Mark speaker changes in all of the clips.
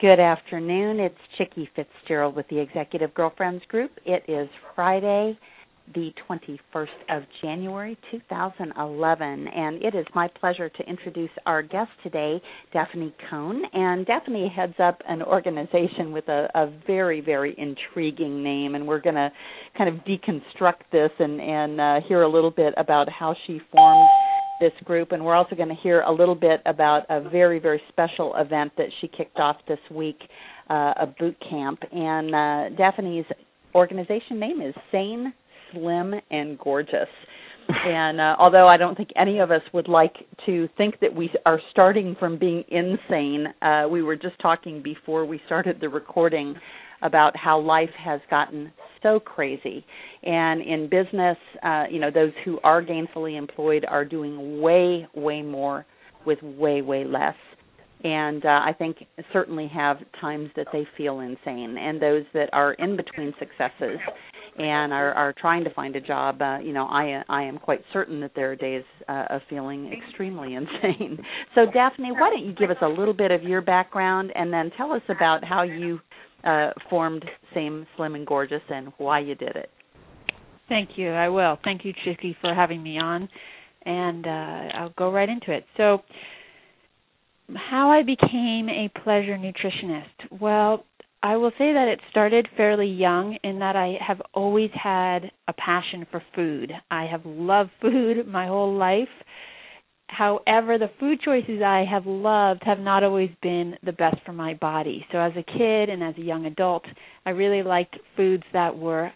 Speaker 1: Good afternoon. It's Chicke Fitzgerald with the Executive Girlfriends Group. It is Friday, the 21st of January 2011, and it is my pleasure to introduce our guest today, Daphne Cohn. And Daphne heads up an organization with a, a very, very intriguing name, and we're going to kind of deconstruct this and, and uh, hear a little bit about how she formed this group, and we're also going to hear a little bit about a very, very special event that she kicked off this week, uh, a boot camp. And uh, Daphne's organization name is Sane, Slim, and Gorgeous. And uh, although I don't think any of us would like to think that we are starting from being insane, uh, we were just talking before we started the recording about how life has gotten so crazy. And in business, uh, you know, those who are gainfully employed are doing way, way more with way, way less. And uh, I think certainly have times that they feel insane. And those that are in between successes and are, are trying to find a job, uh, you know, I I am quite certain that there are days uh, of feeling extremely insane. So Daphne, why don't you give us a little bit of your background and then tell us about how you uh, formed Sane Slim and Gorgeous and why you did it.
Speaker 2: Thank you. I will. Thank you, Chicke, for having me on, and uh, I'll go right into it. So, how I became a pleasure nutritionist. Well, I will say that it started fairly young in that I have always had a passion for food. I have loved food my whole life. However, the food choices I have loved have not always been the best for my body. So, as a kid and as a young adult, I really liked foods that were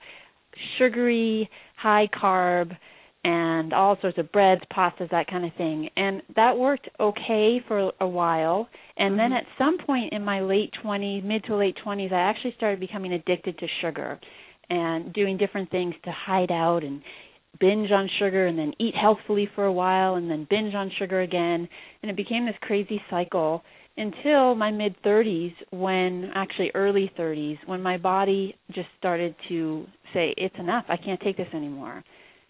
Speaker 2: sugary, high carb, and all sorts of breads, pastas, that kind of thing. And that worked okay for a while. And mm-hmm. then at some point in my late 20s, mid to late 20s, I actually started becoming addicted to sugar and doing different things to hide out and binge on sugar and then eat healthfully for a while and then binge on sugar again. And it became this crazy cycle until my mid 30s when actually early 30s when my body just started to say it's enough. I can't take this anymore.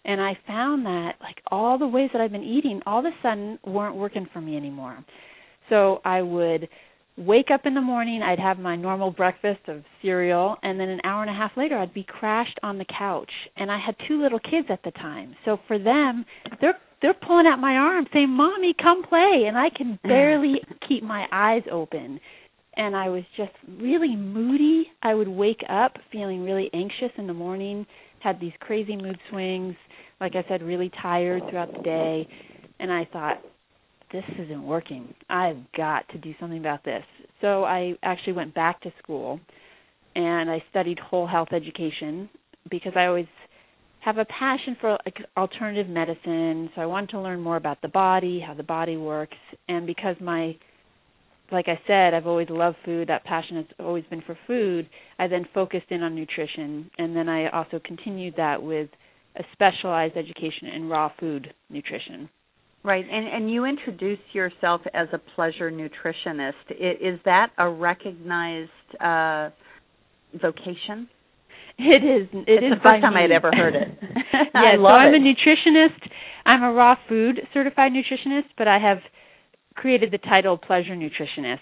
Speaker 2: And I found that like all the ways that I've been eating all of a sudden weren't working for me anymore. So I would wake up in the morning, I'd have my normal breakfast of cereal, and then an hour and a half later, I'd be crashed on the couch. And I had two little kids at the time, so for them, they're they're pulling at my arm saying, "Mommy, come play," and I can mm. barely keep my eyes open. And I was just really moody. I would wake up feeling really anxious in the morning, had these crazy mood swings, like I said, really tired throughout the day. And I thought, this isn't working. I've got to do something about this. So I actually went back to school and I studied whole health education because I always have a passion for alternative medicine. So I wanted to learn more about the body, how the body works, and because my like I said, I've always loved food. That passion has always been for food. I then focused in on nutrition, and then I also continued that with a specialized education in raw food nutrition.
Speaker 1: Right, and and you introduce yourself as a pleasure nutritionist. Is that a recognized uh, vocation?
Speaker 2: It is. It
Speaker 1: it's
Speaker 2: is
Speaker 1: the first time I'd ever heard it.
Speaker 2: yeah, so I'm a nutritionist. I'm a raw food certified nutritionist, but I have created the title pleasure nutritionist,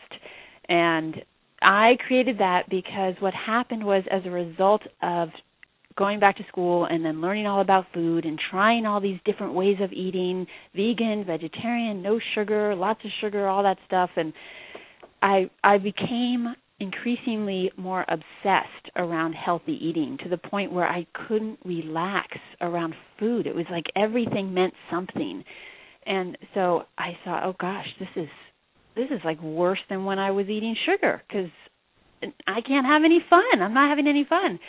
Speaker 2: and I created that because what happened was as a result of going back to school and then learning all about food and trying all these different ways of eating vegan vegetarian no sugar lots of sugar all that stuff and i i became increasingly more obsessed around healthy eating to the point where i couldn't relax around food it was like everything meant something and so i thought oh gosh this is this is like worse than when i was eating sugar because I can't have any fun. I'm not having any fun.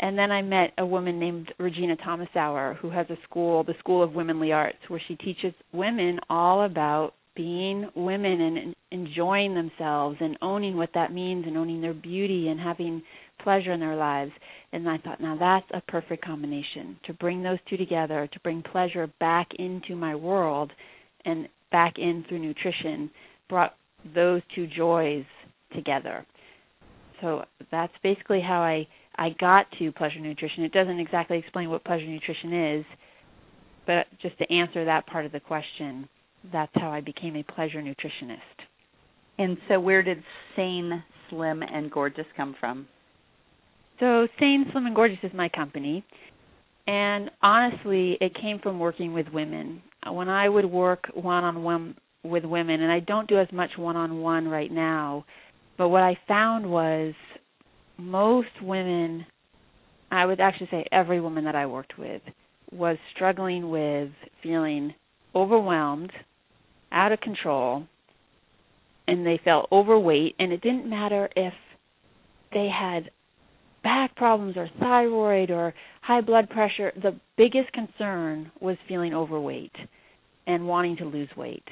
Speaker 2: And then I met a woman named Regina Thomashauer who has a school, the School of Womanly Arts, where she teaches women all about being women and enjoying themselves and owning what that means and owning their beauty and having pleasure in their lives. And I thought, now that's a perfect combination to bring those two together, to bring pleasure back into my world and back in through nutrition, brought those two joys together. So that's basically how I I got to pleasure nutrition. It doesn't exactly explain what pleasure nutrition is, but just to answer that part of the question, that's how I became a pleasure nutritionist.
Speaker 1: And so, where did Sane, Slim, and Gorgeous come from?
Speaker 2: So, Sane, Slim, and Gorgeous is my company. And honestly, it came from working with women. When I would work one on one with women, and I don't do as much one on one right now, but what I found was most women, I would actually say every woman that I worked with, was struggling with feeling overwhelmed, out of control, and they felt overweight. And it didn't matter if they had back problems or thyroid or high blood pressure. The biggest concern was feeling overweight and wanting to lose weight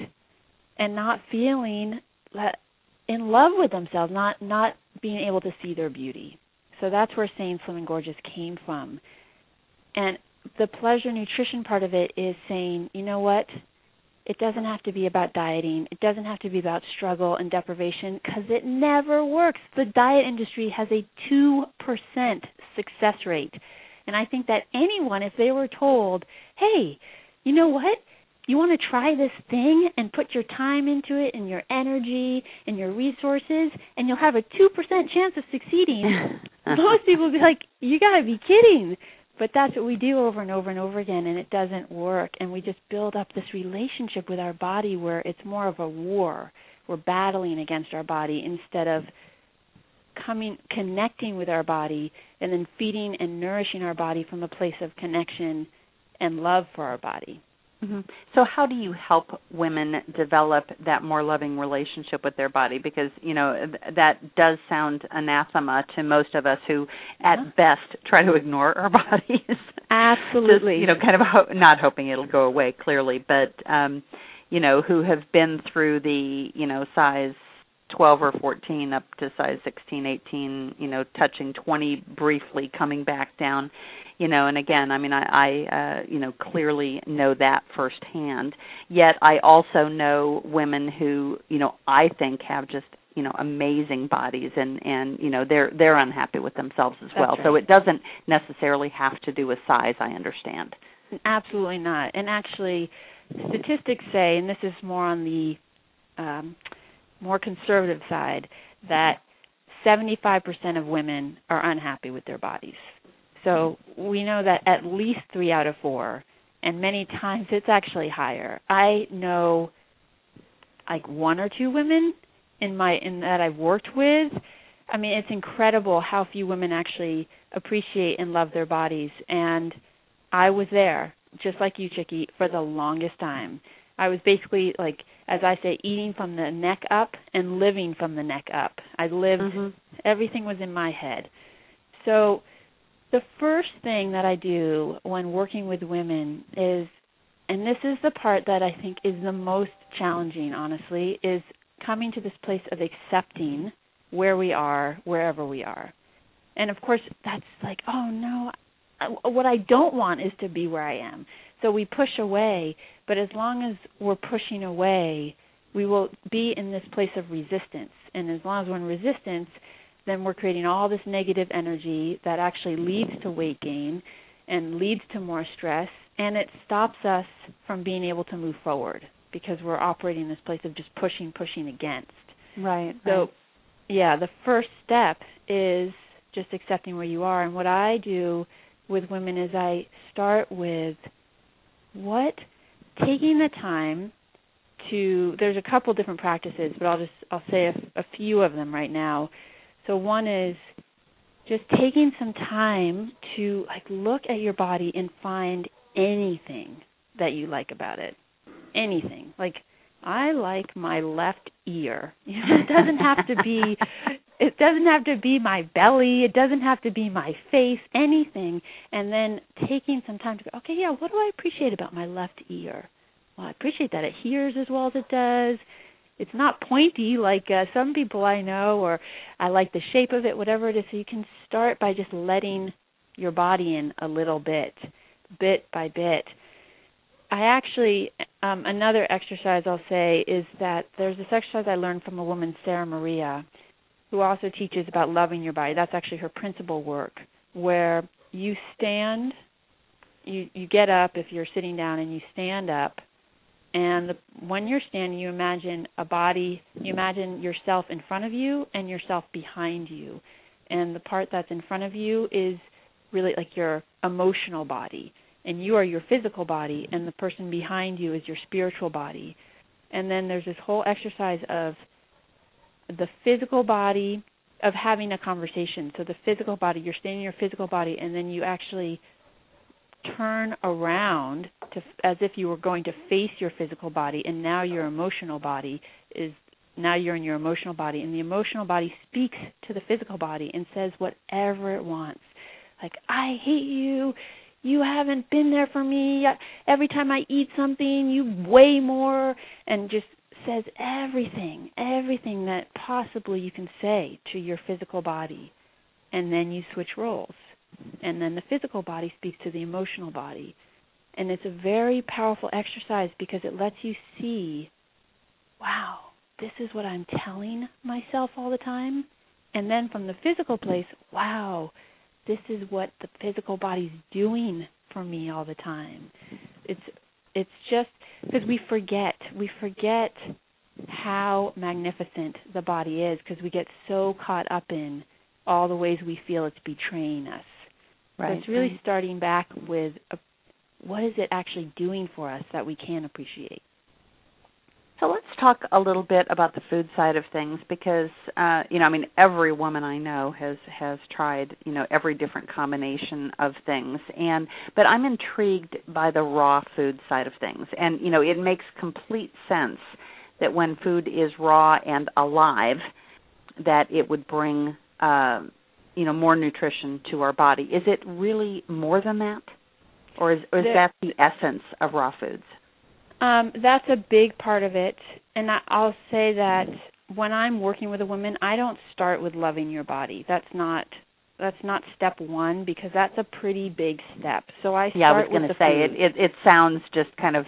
Speaker 2: and not feeling in love with themselves, not not being able to see their beauty. So that's where Sane Slim and Gorgeous came from. And the pleasure nutrition part of it is saying, you know what? It doesn't have to be about dieting. It doesn't have to be about struggle and deprivation because it never works. The diet industry has a 2% success rate. And I think that anyone, if they were told, hey, you know what? You want to try this thing and put your time into it and your energy and your resources, and you'll have a 2% chance of succeeding. Most people will be like, you got to be kidding. But that's what we do over and over and over again and it doesn't work. And we just build up this relationship with our body where it's more of a war. We're battling against our body instead of coming connecting with our body and then feeding and nourishing our body from a place of connection and love for our body
Speaker 1: Mm-hmm. So, how do you help women develop that more loving relationship with their body? Because you know that does sound anathema to most of us who, at yeah. best, try to ignore our bodies.
Speaker 2: Absolutely.
Speaker 1: Just, you know, kind of ho- not hoping it'll go away clearly, but um, you know, who have been through the you know size 12 or 14 up to size 16, 18, you know, touching 20 briefly, coming back down you know and again i mean i i uh you know clearly know that firsthand. Yet i also know women who you know i think have just you know amazing bodies and and you know they're they're unhappy with themselves as well.
Speaker 2: Right.
Speaker 1: so it doesn't necessarily have to do with size i understand.
Speaker 2: Absolutely not. And actually statistics say and this is more on the um more conservative side that 75% of women are unhappy with their bodies so we know that at least three out of four, and many times it's actually higher. I know like one or two women in my in that I've worked with. I mean, it's incredible how few women actually appreciate and love their bodies. And I was there, just like you, Chicke, for the longest time. I was basically like, as I say, eating from the neck up and living from the neck up. I lived.
Speaker 1: Mm-hmm.
Speaker 2: Everything was in my head. So the first thing that I do when working with women is and this is the part that I think is the most challenging honestly is coming to this place of accepting where we are wherever we are. And of course that's like oh no what I don't want is to be where I am. So we push away, but as long as we're pushing away, we will be in this place of resistance. And as long as we're in resistance, then we're creating all this negative energy that actually leads to weight gain and leads to more stress and it stops us from being able to move forward because we're operating in this place of just pushing pushing against.
Speaker 1: Right
Speaker 2: so
Speaker 1: right.
Speaker 2: yeah the first step is just accepting where you are. And what i do with women is i start with what taking the time to there's a couple different practices but i'll just i'll say a, a few of them right now so one is just taking some time to like look at your body and find anything that you like about it. Anything. Like I like my left ear. It doesn't have to be it doesn't have to be my belly, it doesn't have to be my face, anything. And then taking some time to go, okay, yeah, what do I appreciate about my left ear? Well, I appreciate that it hears as well as it does it's not pointy like uh, some people I know or I like the shape of it whatever it is. So you can start by just letting your body in a little bit bit by bit. I actually um another exercise I'll say is that there's this exercise I learned from a woman Sarah Maria who also teaches about loving your body. That's actually her principal work where you stand you you get up if you're sitting down and you stand up And the, when you're standing, you imagine a body, you imagine yourself in front of you and yourself behind you. And the part that's in front of you is really like your emotional body. And you are your physical body, and the person behind you is your spiritual body. And then there's this whole exercise of the physical body of having a conversation. So the physical body, you're standing in your physical body, and then you actually turn around to as if you were going to face your physical body and now your emotional body is now you're in your emotional body and the emotional body speaks to the physical body and says whatever it wants. Like i hate you. You haven't been there for me. Every time i eat something you weigh more and just says everything everything that possibly you can say to your physical body. And then you switch roles and then the physical body speaks to the emotional body. And it's a very powerful exercise because it lets you see, wow, this is what I'm telling myself all the time. And then from the physical place, wow, this is what the physical body's doing for me all the time. It's it's just because we forget, we forget how magnificent the body is because we get so caught up in all the ways we feel it's betraying us. Right. So it's really starting back with a, what is it actually doing for us that we can appreciate.
Speaker 1: So let's talk a little bit about the food side of things because uh you know I mean every woman I know has has tried you know every different combination of things and but I'm intrigued by the raw food side of things and you know it makes complete sense that when food is raw and alive that it would bring uh, you know more nutrition to our body. Is it really more than that, or is, or is that the essence of raw foods?
Speaker 2: Um, that's a big part of it, and I, I'll say that when I'm working with a woman, I don't start with loving your body. That's not that's not step one because that's a pretty big step. So I start
Speaker 1: yeah, I was going
Speaker 2: to
Speaker 1: say it, it. It sounds just kind of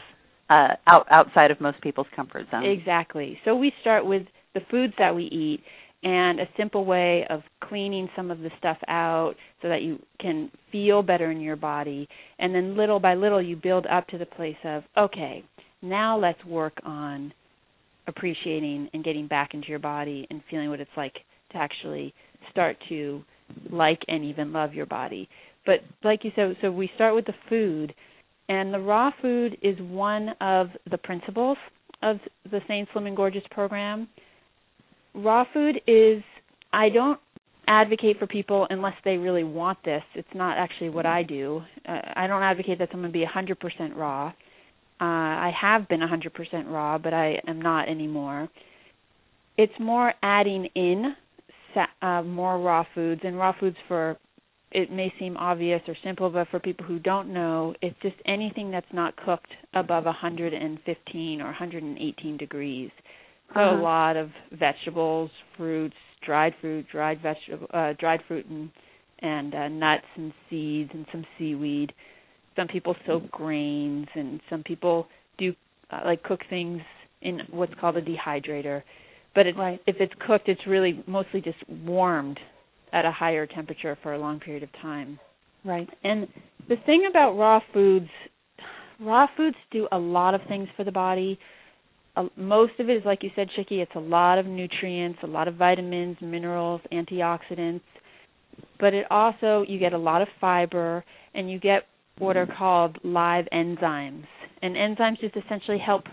Speaker 1: uh, out outside of most people's comfort zone.
Speaker 2: Exactly. So we start with the foods that we eat, and a simple way of cleaning some of the stuff out so that you can feel better in your body. And then little by little you build up to the place of okay now let's work on appreciating and getting back into your body and feeling what it's like to actually start to like and even love your body. But like you said so we start with the food and the raw food is one of the principles of the Sane Slim and Gorgeous program raw food is I don't advocate for people unless they really want this. It's not actually what I do. Uh, I don't advocate that someone be 100% raw. Uh, I have been 100% raw, but I am not anymore. It's more adding in uh, more raw foods, and raw foods for it may seem obvious or simple, but for people who don't know, it's just anything that's not cooked above 115 or 118 degrees. So uh-huh. a lot of vegetables, fruits, dried fruit, dried vegetable, uh, dried fruit and and uh, nuts and seeds and some seaweed. Some people soak grains and some people do uh, like cook things in what's called a dehydrator. But it's, right. if it's cooked, it's really mostly just warmed at a higher temperature for a long period of time.
Speaker 1: Right.
Speaker 2: And the thing about raw foods, raw foods do a lot of things for the body most of it is like you said, Chicke. It's a lot of nutrients, a lot of vitamins, minerals, antioxidants, but it also you get a lot of fiber and you get what are called live enzymes. And enzymes just essentially help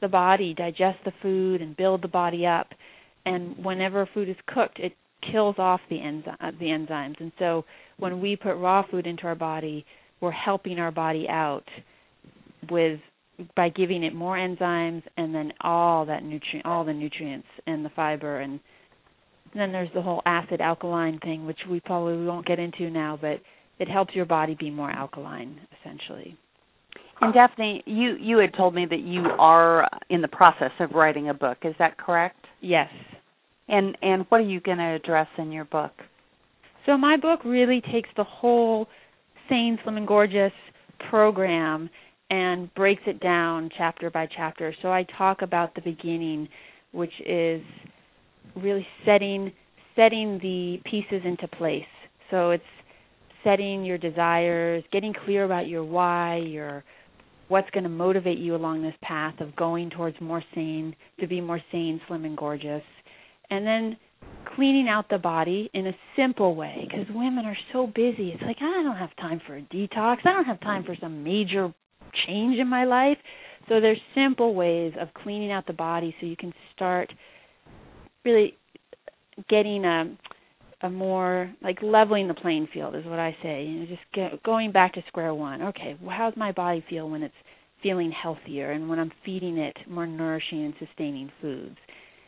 Speaker 2: the body digest the food and build the body up. And whenever food is cooked, it kills off the enzy- uh, the enzymes. And so when we put raw food into our body, we're helping our body out with by giving it more enzymes and then all that nutrient all the nutrients and the fiber and then there's the whole acid alkaline thing which we probably won't get into now but it helps your body be more alkaline essentially
Speaker 1: and Daphne, you you had told me that you are in the process of writing a book. Is that correct?
Speaker 2: Yes.
Speaker 1: And and what are you going to address in your book?
Speaker 2: So my book really takes the whole Sane Slim and Gorgeous program and breaks it down chapter by chapter. So I talk about the beginning, which is really setting setting the pieces into place. So it's setting your desires, getting clear about your why, your what's going to motivate you along this path of going towards more sane, to be more sane, slim, and gorgeous. And then cleaning out the body in a simple way because women are so busy. It's like, I don't have time for a detox. I don't have time for some major change in my life. So there's simple ways of cleaning out the body so you can start really getting a a more like leveling the playing field is what I say. You know, just get, going back to square one. Okay, well, how's my body feel when it's feeling healthier and when I'm feeding it more nourishing and sustaining foods?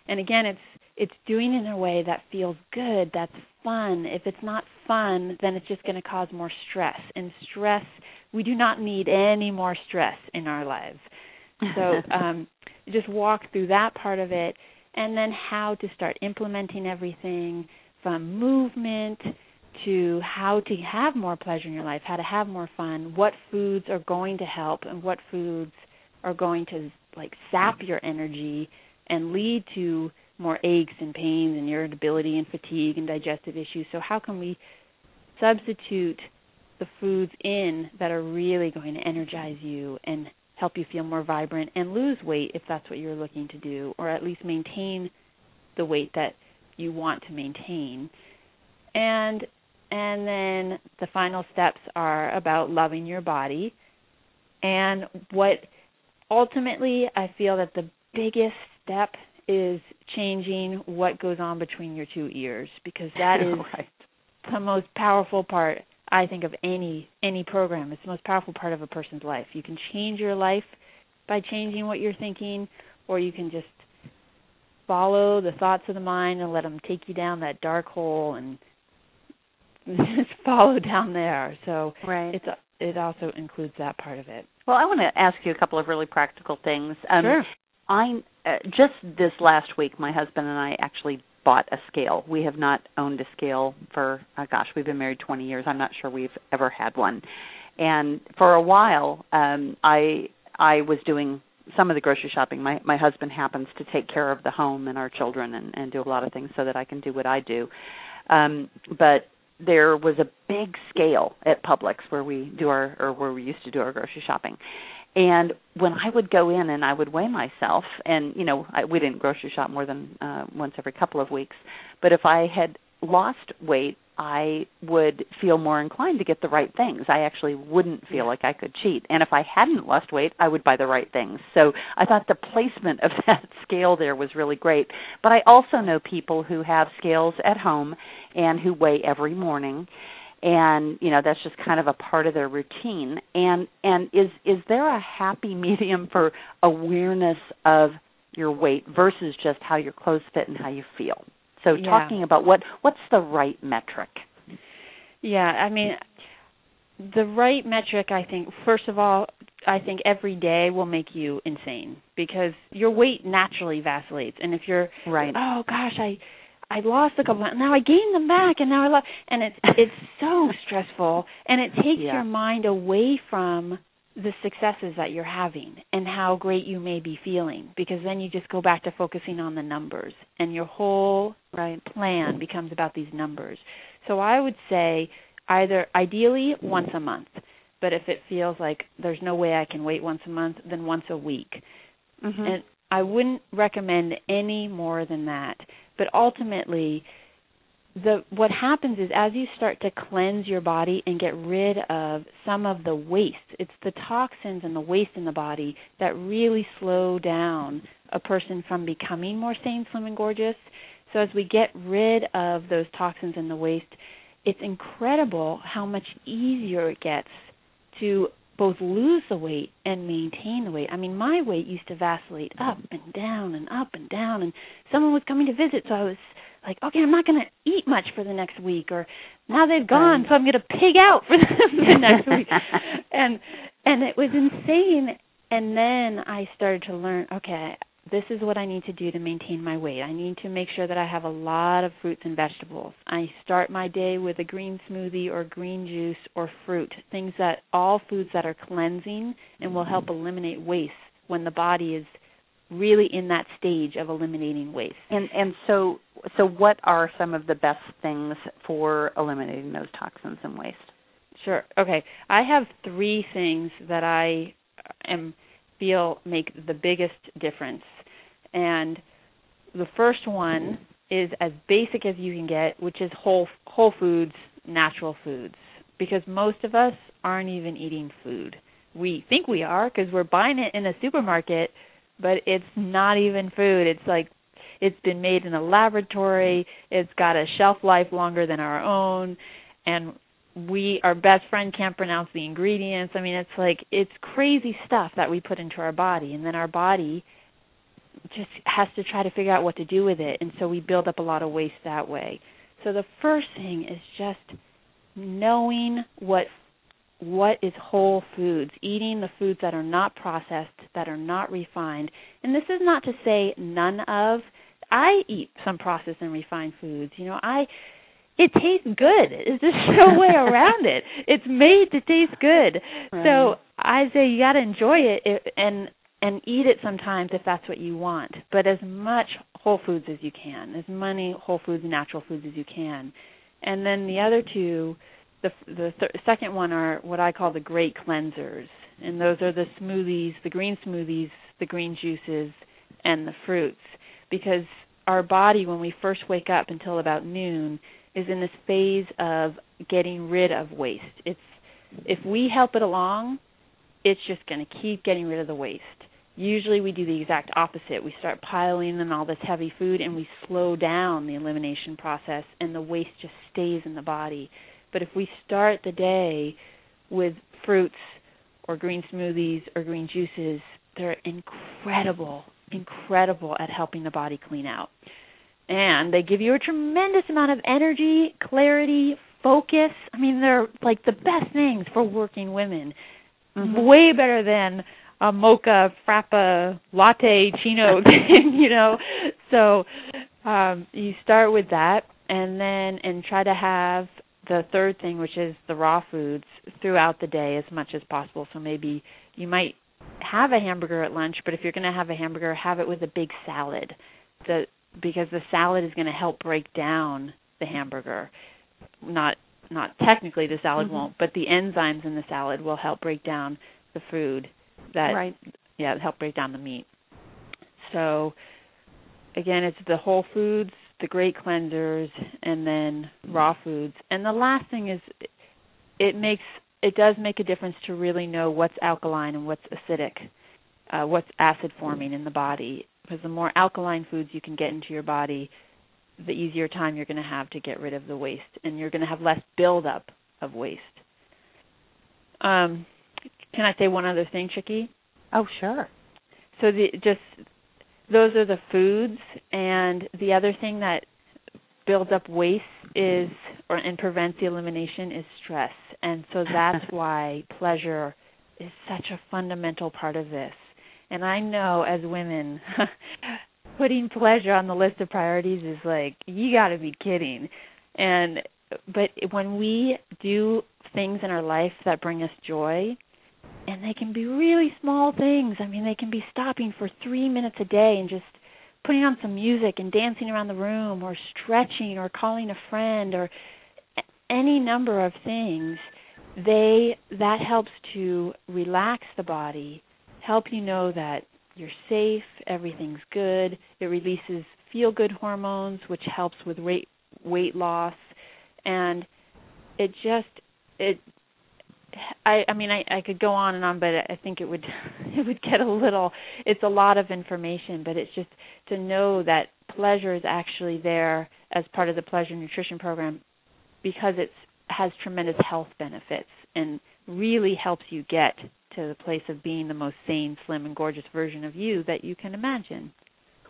Speaker 2: And again, it's it's doing it in a way that feels good, that's fun. If it's not fun, then it's just going to cause more stress. And stress, we do not need any more stress in our lives. So, um just walk through that part of it and then how to start implementing everything from movement to how to have more pleasure in your life, how to have more fun, what foods are going to help and what foods are going to like sap your energy and lead to more aches and pains and irritability and fatigue and digestive issues. So how can we substitute the foods in that are really going to energize you and help you feel more vibrant and lose weight if that's what you're looking to do or at least maintain the weight that you want to maintain. And and then the final steps are about loving your body. And what ultimately I feel that the biggest step is changing what goes on between your two ears because that is
Speaker 1: right.
Speaker 2: the most powerful part I think of any any program. It's the most powerful part of a person's life. You can change your life by changing what you're thinking or you can just follow the thoughts of the mind and let them take you down that dark hole and just follow down there. So
Speaker 1: right.
Speaker 2: it's it also includes that part of it.
Speaker 1: Well, I want to ask you a couple of really practical things.
Speaker 2: Um, sure.
Speaker 1: I uh, just this last week, my husband and I actually bought a scale. We have not owned a scale for uh, gosh, we've been married 20 years. I'm not sure we've ever had one. And for a while, um I I was doing some of the grocery shopping. My my husband happens to take care of the home and our children and and do a lot of things so that I can do what I do. Um but there was a big scale at Publix where we do our or where we used to do our grocery shopping. And when I would go in and I would weigh myself, and you know, I, we didn't grocery shop more than uh, once every couple of weeks, but if I had lost weight, I would feel more inclined to get the right things. I actually wouldn't feel like I could cheat. And if I hadn't lost weight, I would buy the right things. So I thought the placement of that scale there was really great. But I also know people who have scales at home and who weigh every morning and you know that's just kind of a part of their routine. And and is is there a happy medium for awareness of your weight versus just how your clothes fit and how you feel? So
Speaker 2: yeah.
Speaker 1: talking about what what's the right metric?
Speaker 2: Yeah i mean the right metric i think first of all i think every day will make you insane because your weight naturally vacillates. And if you're
Speaker 1: right.
Speaker 2: oh gosh i I lost a couple. Now I gained them back, and now I lost. And it's it's so stressful, and it takes
Speaker 1: yeah.
Speaker 2: your mind away from the successes that you're having and how great you may be feeling because then you just go back to focusing on the numbers and your whole
Speaker 1: right
Speaker 2: plan becomes about these numbers. So I would say either ideally once a month, but if it feels like there's no way I can wait once a month, then once a week.
Speaker 1: Mm-hmm.
Speaker 2: And I wouldn't recommend any more than that but ultimately the what happens is as you start to cleanse your body and get rid of some of the waste it's the toxins and the waste in the body that really slow down a person from becoming more sane slim and gorgeous. So as we get rid of those toxins and the waste it's incredible how much easier it gets to both lose the weight and maintain the weight. I mean, my weight used to vacillate up mm-hmm. and down and up and down, and someone was coming to visit, so I was like, okay, I'm not going to eat much for the next week, or now they've gone, so I'm going to pig out for the, for the next week, and and it was insane. And then I started to learn, okay, this is what I need to do to maintain my weight. I need to make sure that I have a lot of fruits and vegetables. I start my day with a green smoothie or green juice or fruit, things that all foods that are cleansing and will help mm-hmm. eliminate waste when the body is really in that stage of eliminating waste.
Speaker 1: And and so so what are some of the best things for eliminating those toxins and waste?
Speaker 2: Sure. Okay. I have 3 things that I am feel make the biggest difference. And the first one is as basic as you can get, which is whole whole foods, natural foods. Because most of us aren't even eating food. We think we are because we're buying it in a supermarket, but it's not even food. It's like it's been made in a laboratory. It's got a shelf life longer than our own, and we our best friend can't pronounce the ingredients. I mean, it's like it's crazy stuff that we put into our body, and then our body just has to try to figure out what to do with it, and so we build up a lot of waste that way. So the first thing is just knowing what what is whole foods, eating the foods that are not processed, that are not refined. And this is not to say none of. I eat some processed and refined foods. You know, I it tastes good. There's just no way around it. It's made to taste good. Right. So I say you got to enjoy it and and eat it sometimes if that's what you want. But as much whole foods as you can, as many whole foods, natural foods as you can. And then the other two, the the th- second one are what I call the great cleansers, and those are the smoothies, the green smoothies, the green juices, and the fruits. Because our body, when we first wake up until about noon, is in this phase of getting rid of waste. It's if we help it along, it's just going to keep getting rid of the waste. Usually we do the exact opposite. We start piling in all this heavy food and we slow down the elimination process and the waste just stays in the body. But if we start the day with fruits or green smoothies or green juices, they're incredible, incredible at helping the body clean out and they give you a tremendous amount of energy, clarity, focus. I mean, they're like the best things for working women. Mm-hmm. Way better than a mocha frappa latte chino you know. So um you start with that and then and try to have the third thing which is the raw foods throughout the day as much as possible. So maybe you might have a hamburger at lunch, but if you're going to have a hamburger, have it with a big salad. The because the salad is going to help break down the hamburger. Not not technically the salad mm-hmm. won't, but the enzymes in the salad will help break down the food that
Speaker 1: right.
Speaker 2: yeah, help break down the meat. So again, it's the whole foods, the great cleansers, and then raw foods. And the last thing is it makes it does make a difference to really know what's alkaline and what's acidic, uh, what's acid forming in the body because the more alkaline foods you can get into your body, the easier time you're going to have to get rid of the waste, and you're going to have less buildup of waste. Um, can I say one other thing, Chicke?
Speaker 1: Oh, sure.
Speaker 2: So the just those are the foods, and the other thing that builds up waste is or and prevents the elimination is stress, and so that's why pleasure is such a fundamental part of this. And I know as women, putting pleasure on the list of priorities is like you got to be kidding. And but when we do things in our life that bring us joy, and they can be really small things. I mean, they can be stopping for 3 minutes a day and just putting on some music and dancing around the room or stretching or calling a friend or any number of things they that helps to relax the body help you know that you're safe, everything's good. It releases feel good hormones, which helps with weight weight loss, and it just it. I I mean I I could go on and on, but I think it would it would get a little. It's a lot of information, but it's just to know that pleasure is actually there as part of the pleasure nutrition program because it's has tremendous health benefits and really helps you get to the place of being the most sane, slim, and gorgeous version of you that you can imagine.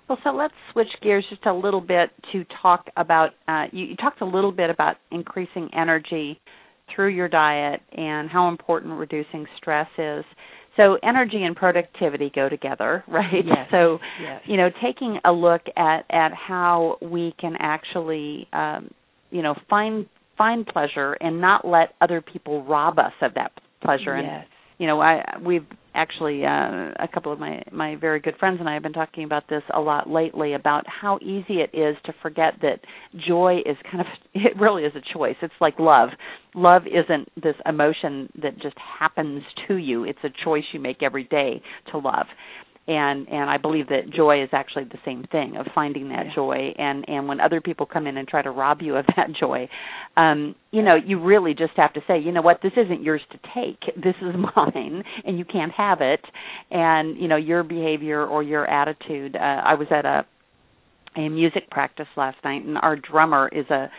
Speaker 1: Well, so let's switch gears just a little bit to talk about. Uh, you, you talked a little bit about increasing energy through your diet and how important reducing stress is. So energy and productivity go together, right?
Speaker 2: Yes.
Speaker 1: So,
Speaker 2: yes.
Speaker 1: you know, taking a look at at how we can actually, um, you know, find find pleasure and not let other people rob us of that pleasure.
Speaker 2: Yes.
Speaker 1: And you know, I we've actually uh, a couple of my my very good friends and I have been talking about this a lot lately about how easy it is to forget that joy is kind of it really is a choice. It's like love. Love isn't this emotion that just happens to you. It's a choice you make every day to love and and I believe that joy is actually the same thing of finding that yeah. joy. And and when other people come in and try to rob you of that joy um you know you really just have to say you know what? This isn't yours to take. This is mine and you can't have it. And you know your behavior or your attitude uh, I was at a a music practice last night and our drummer is a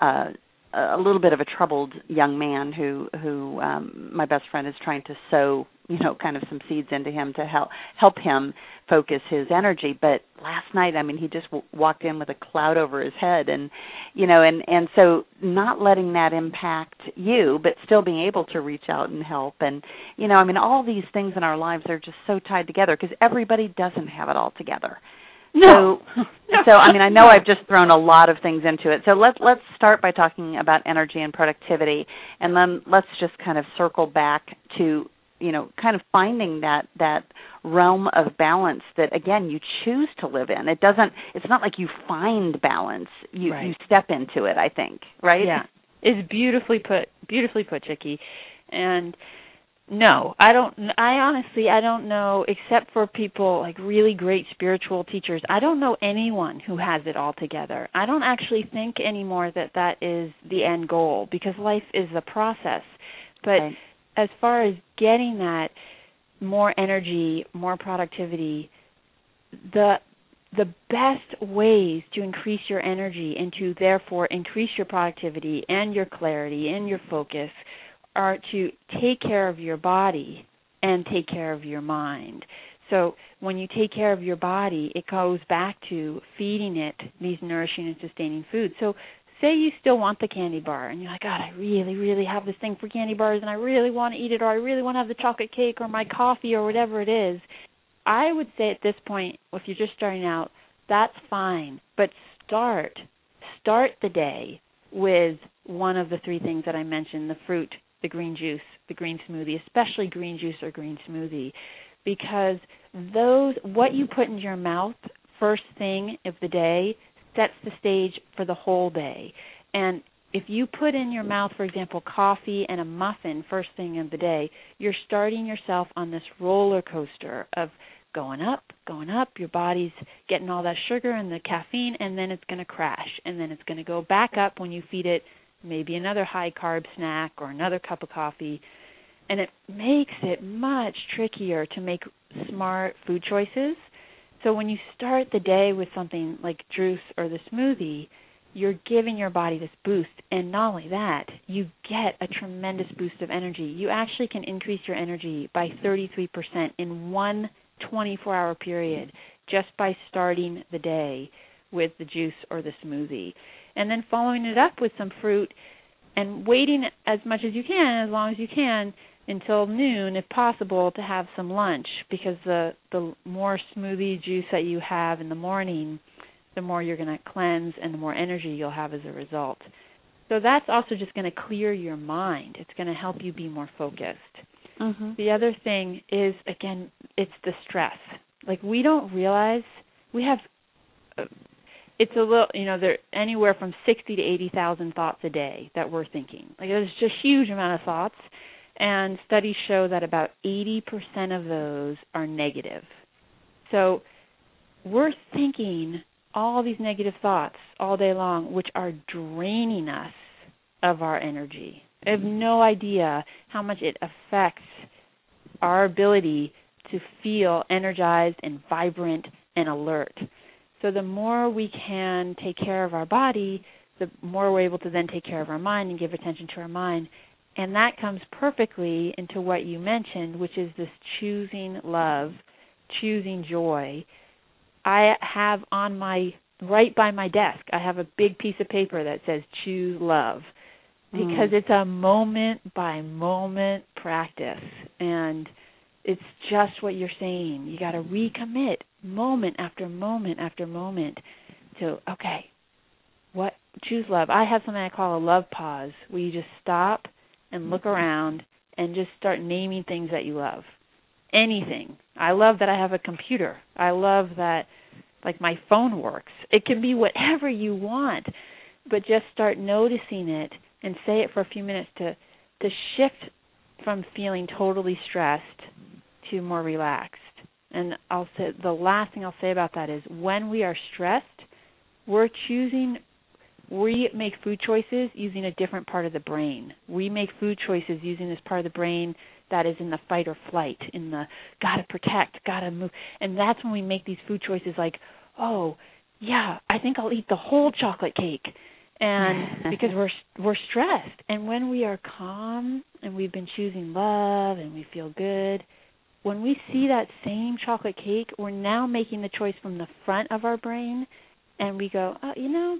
Speaker 1: uh a little bit of a troubled young man who who um my best friend is trying to sow you know kind of some seeds into him to help help him focus his energy. But last night i mean he just w- walked in with a cloud over his head and you know and and so not letting that impact you but still being able to reach out and help. And you know i mean all these things in our lives are just so tied together because everybody doesn't have it all together
Speaker 2: no.
Speaker 1: So, so I mean, I know I've just thrown a lot of things into it. So let's let's start by talking about energy and productivity, and then let's just kind of circle back to you know kind of finding that that realm of balance that again you choose to live in it doesn't it's not like you find balance you
Speaker 2: right.
Speaker 1: you step into it i think right
Speaker 2: yeah it's beautifully put beautifully put Chicke and no i don't i honestly i don't know except for people like really great spiritual teachers i don't know anyone who has it all together. I don't actually think anymore that that is the end goal because life is a process. But right. as far as getting that more energy, more productivity, the the best ways to increase your energy and to therefore increase your productivity and your clarity and your focus are to take care of your body and take care of your mind. So when you take care of your body, it goes back to feeding it these nourishing and sustaining foods. So say you still want the candy bar and you're like, God, I really, really have this thing for candy bars and I really want to eat it or I really want to have the chocolate cake or my coffee or whatever it is. I would say at this point, if you're just starting out, that's fine. But start start the day with one of the three things that I mentioned, the fruit, the green juice, the green smoothie, especially green juice or green smoothie, because those what you put in your mouth first thing of the day sets the stage for the whole day. And if you put in your mouth, for example, coffee and a muffin first thing of the day, you're starting yourself on this roller coaster of going up, going up. Your body's getting all that sugar and the caffeine, and then it's going to crash. And then it's going to go back up when you feed it maybe another high carb snack or another cup of coffee. And it makes it much trickier to make smart food choices so when you start the day with something like juice or the smoothie, you're giving your body this boost. And not only that, you get a tremendous boost of energy. You actually can increase your energy by 33% in one 24 hour period just by starting the day with the juice or the smoothie. And then following it up with some fruit and waiting as much as you can, as long as you can, until noon if possible to have some lunch because the the more smoothie juice that you have in the morning the more you're going to cleanse and the more energy you'll have as a result. So that's also just going to clear your mind. It's going to help you be more focused.
Speaker 1: Mm-hmm.
Speaker 2: the other thing is again it's the stress. Like we don't realize we have uh, it's a little you know they're anywhere from 60 to 80,000 thoughts a day that we're thinking like just a huge amount of thoughts and studies show that about 80% of those are negative. So we're thinking all these negative thoughts all day long, which are draining us of our energy. I have mm-hmm. no idea how much it affects our ability to feel energized and vibrant and alert. So the more we can take care of our body, the more we're able to then take care of our mind and give attention to our mind and that comes perfectly into what you mentioned, which is this choosing love, choosing joy. I have on my right by my desk, I have a big piece of paper that says choose love because mm. it's a moment by moment practice and it's just what you're saying. You got to recommit moment after moment after moment to okay, what choose love. I have something I call a love pause where you just stop and look mm-hmm. around and just start naming things that you love. anything. I love that I have a computer. I love that like my phone works. It can be whatever you want, but just start noticing it and say it for a few minutes to to shift from feeling totally stressed to more relaxed. And I'll say the last thing I'll say about that is when we are stressed, we're choosing we make food choices using a different part of the brain. We make food choices using this part of the brain that is in the fight or flight, in the gotta protect, gotta move. And that's when we make these food choices like, oh, yeah, I think I'll eat the whole chocolate cake. And because we're we're stressed. And when we are calm and we've been choosing love and we feel good, when we see that same chocolate cake, we're now making the choice from the front of our brain and we go, oh, you know,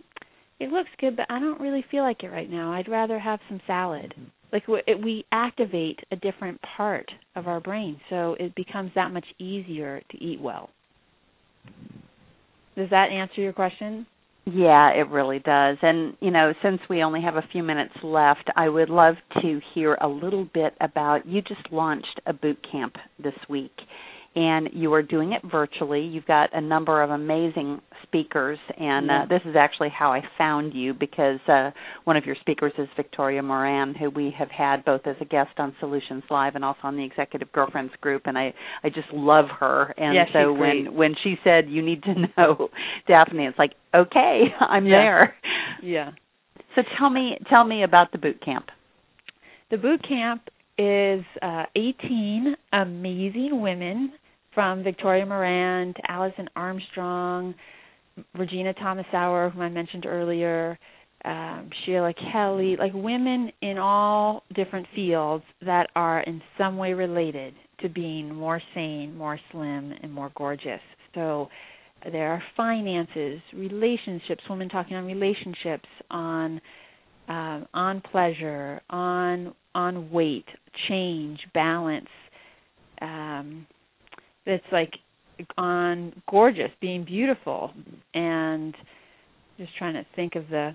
Speaker 2: it looks good, but I don't really feel like it right now. I'd rather have some salad. Mm-hmm. Like we activate a different part of our brain, so it becomes that much easier to eat well. Does that answer your question?
Speaker 1: Yeah, it really does. And, you know, since we only have a few minutes left, I would love to hear a little bit about you just launched a boot camp this week and you are doing it virtually. You've got a number of amazing speakers, and uh, this is actually how I found you because uh, one of your speakers is Victoria Moran, who we have had both as a guest on Solutions Live and also on the Executive Girlfriends group, and I I just love her. And
Speaker 2: yeah,
Speaker 1: so when when she said you need to know Daphne, it's like okay, I'm
Speaker 2: yeah.
Speaker 1: there.
Speaker 2: Yeah.
Speaker 1: So tell me tell me about the boot camp.
Speaker 2: The boot camp is uh, 18 amazing women from Victoria Moran to Alison Armstrong, Regina Thomashauer, whom I mentioned earlier, um, Sheila Kelley, like women in all different fields that are in some way related to being more sane, more slim, and more gorgeous. So there are finances, relationships, women talking on relationships, on um, on pleasure, on on weight, change, balance, um, that's like on gorgeous, being beautiful, and just trying to think of the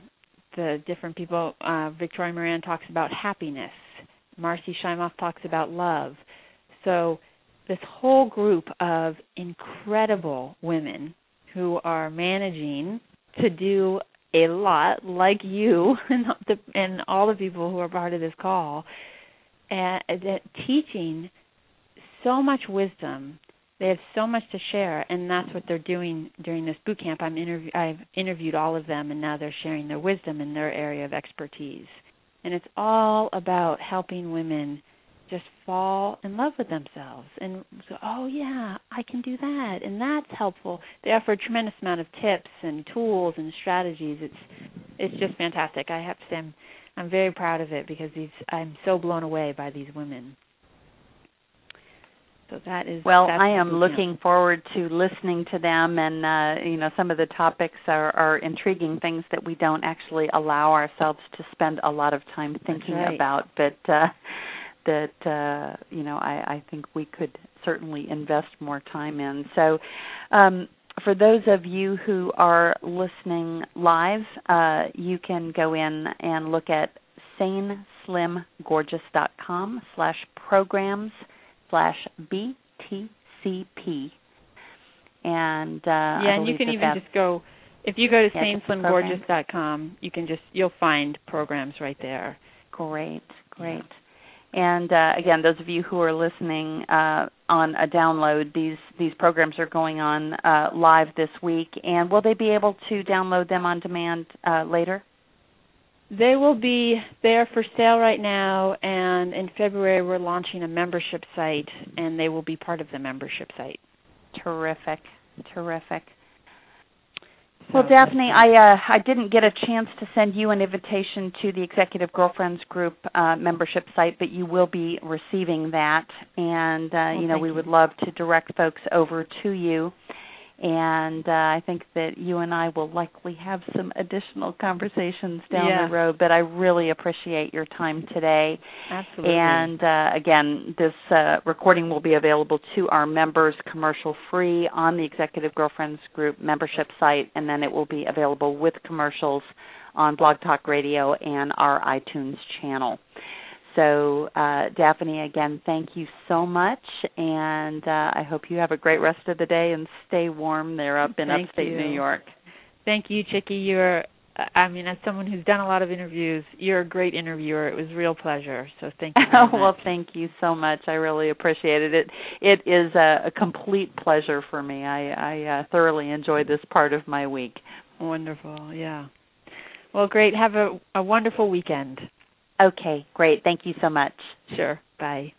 Speaker 2: the different people. Uh, Victoria Moran talks about happiness. Marci Shimoff talks about love. So this whole group of incredible women who are managing to do a lot, like you and, the, and all the people who are part of this call, and, and teaching so much wisdom they have so much to share and that's what they're doing during this boot camp. I'm interview i've interviewed all of them and now they're sharing their wisdom in their area of expertise. And it's all about helping women just fall in love with themselves and so oh yeah i can do that and that's helpful. They offer a tremendous amount of tips and tools and strategies. It's it's just fantastic. I have to say i'm i'm very proud of it because these i'm so blown away by these women so that is
Speaker 1: well. I am looking forward to listening to them, and uh, you know, some of the topics are, are intriguing things that we don't actually allow ourselves to spend a lot of time thinking
Speaker 2: right.
Speaker 1: about, but uh, that uh, you know, I, I think we could certainly invest more time in. So. Um, for those of you who are listening live, uh, you can go in and look at saneslimgorgeous.com slash programs slash BTCP. And uh,
Speaker 2: yeah, and you can even just go if you go to yeah, you can just you'll find programs right there.
Speaker 1: Great, great. And uh, again, those of you who are listening uh, on a download, these these programs are going on uh, live this week. And will they be able to download them on demand uh, later?
Speaker 2: They will be there for sale right now, and in February we're launching a membership site, and they will be part of the membership site.
Speaker 1: Terrific, terrific. Well, Daphne, I uh, I didn't get a chance to send you an invitation to the Executive Girlfriends Group uh, membership site, but you will be receiving that, and uh,
Speaker 2: well,
Speaker 1: you know we
Speaker 2: you.
Speaker 1: would love to direct folks over to you and uh, I think that you and I will likely have some additional conversations down
Speaker 2: yeah.
Speaker 1: the road. But I really appreciate your time today.
Speaker 2: Absolutely.
Speaker 1: And uh, again, this uh, recording will be available to our members commercial free on the Executive Girlfriends Group membership site, and then it will be available with commercials on Blog Talk Radio and our iTunes channel. So, uh, Daphne, again, thank you so much, and uh, I hope you have a great rest of the day and stay warm there up in
Speaker 2: thank
Speaker 1: upstate
Speaker 2: you.
Speaker 1: New York.
Speaker 2: Thank you, Chicke. You're, I mean, as someone who's done a lot of interviews, you're a great interviewer. It was a real pleasure. So thank you.
Speaker 1: oh well, thank you so much. I really appreciate it. It it is a, a complete pleasure for me. I I uh, thoroughly enjoy this part of my week.
Speaker 2: Wonderful. Yeah. Well, great. Have a, a wonderful weekend.
Speaker 1: Okay, great. Thank you so much.
Speaker 2: Sure. Bye.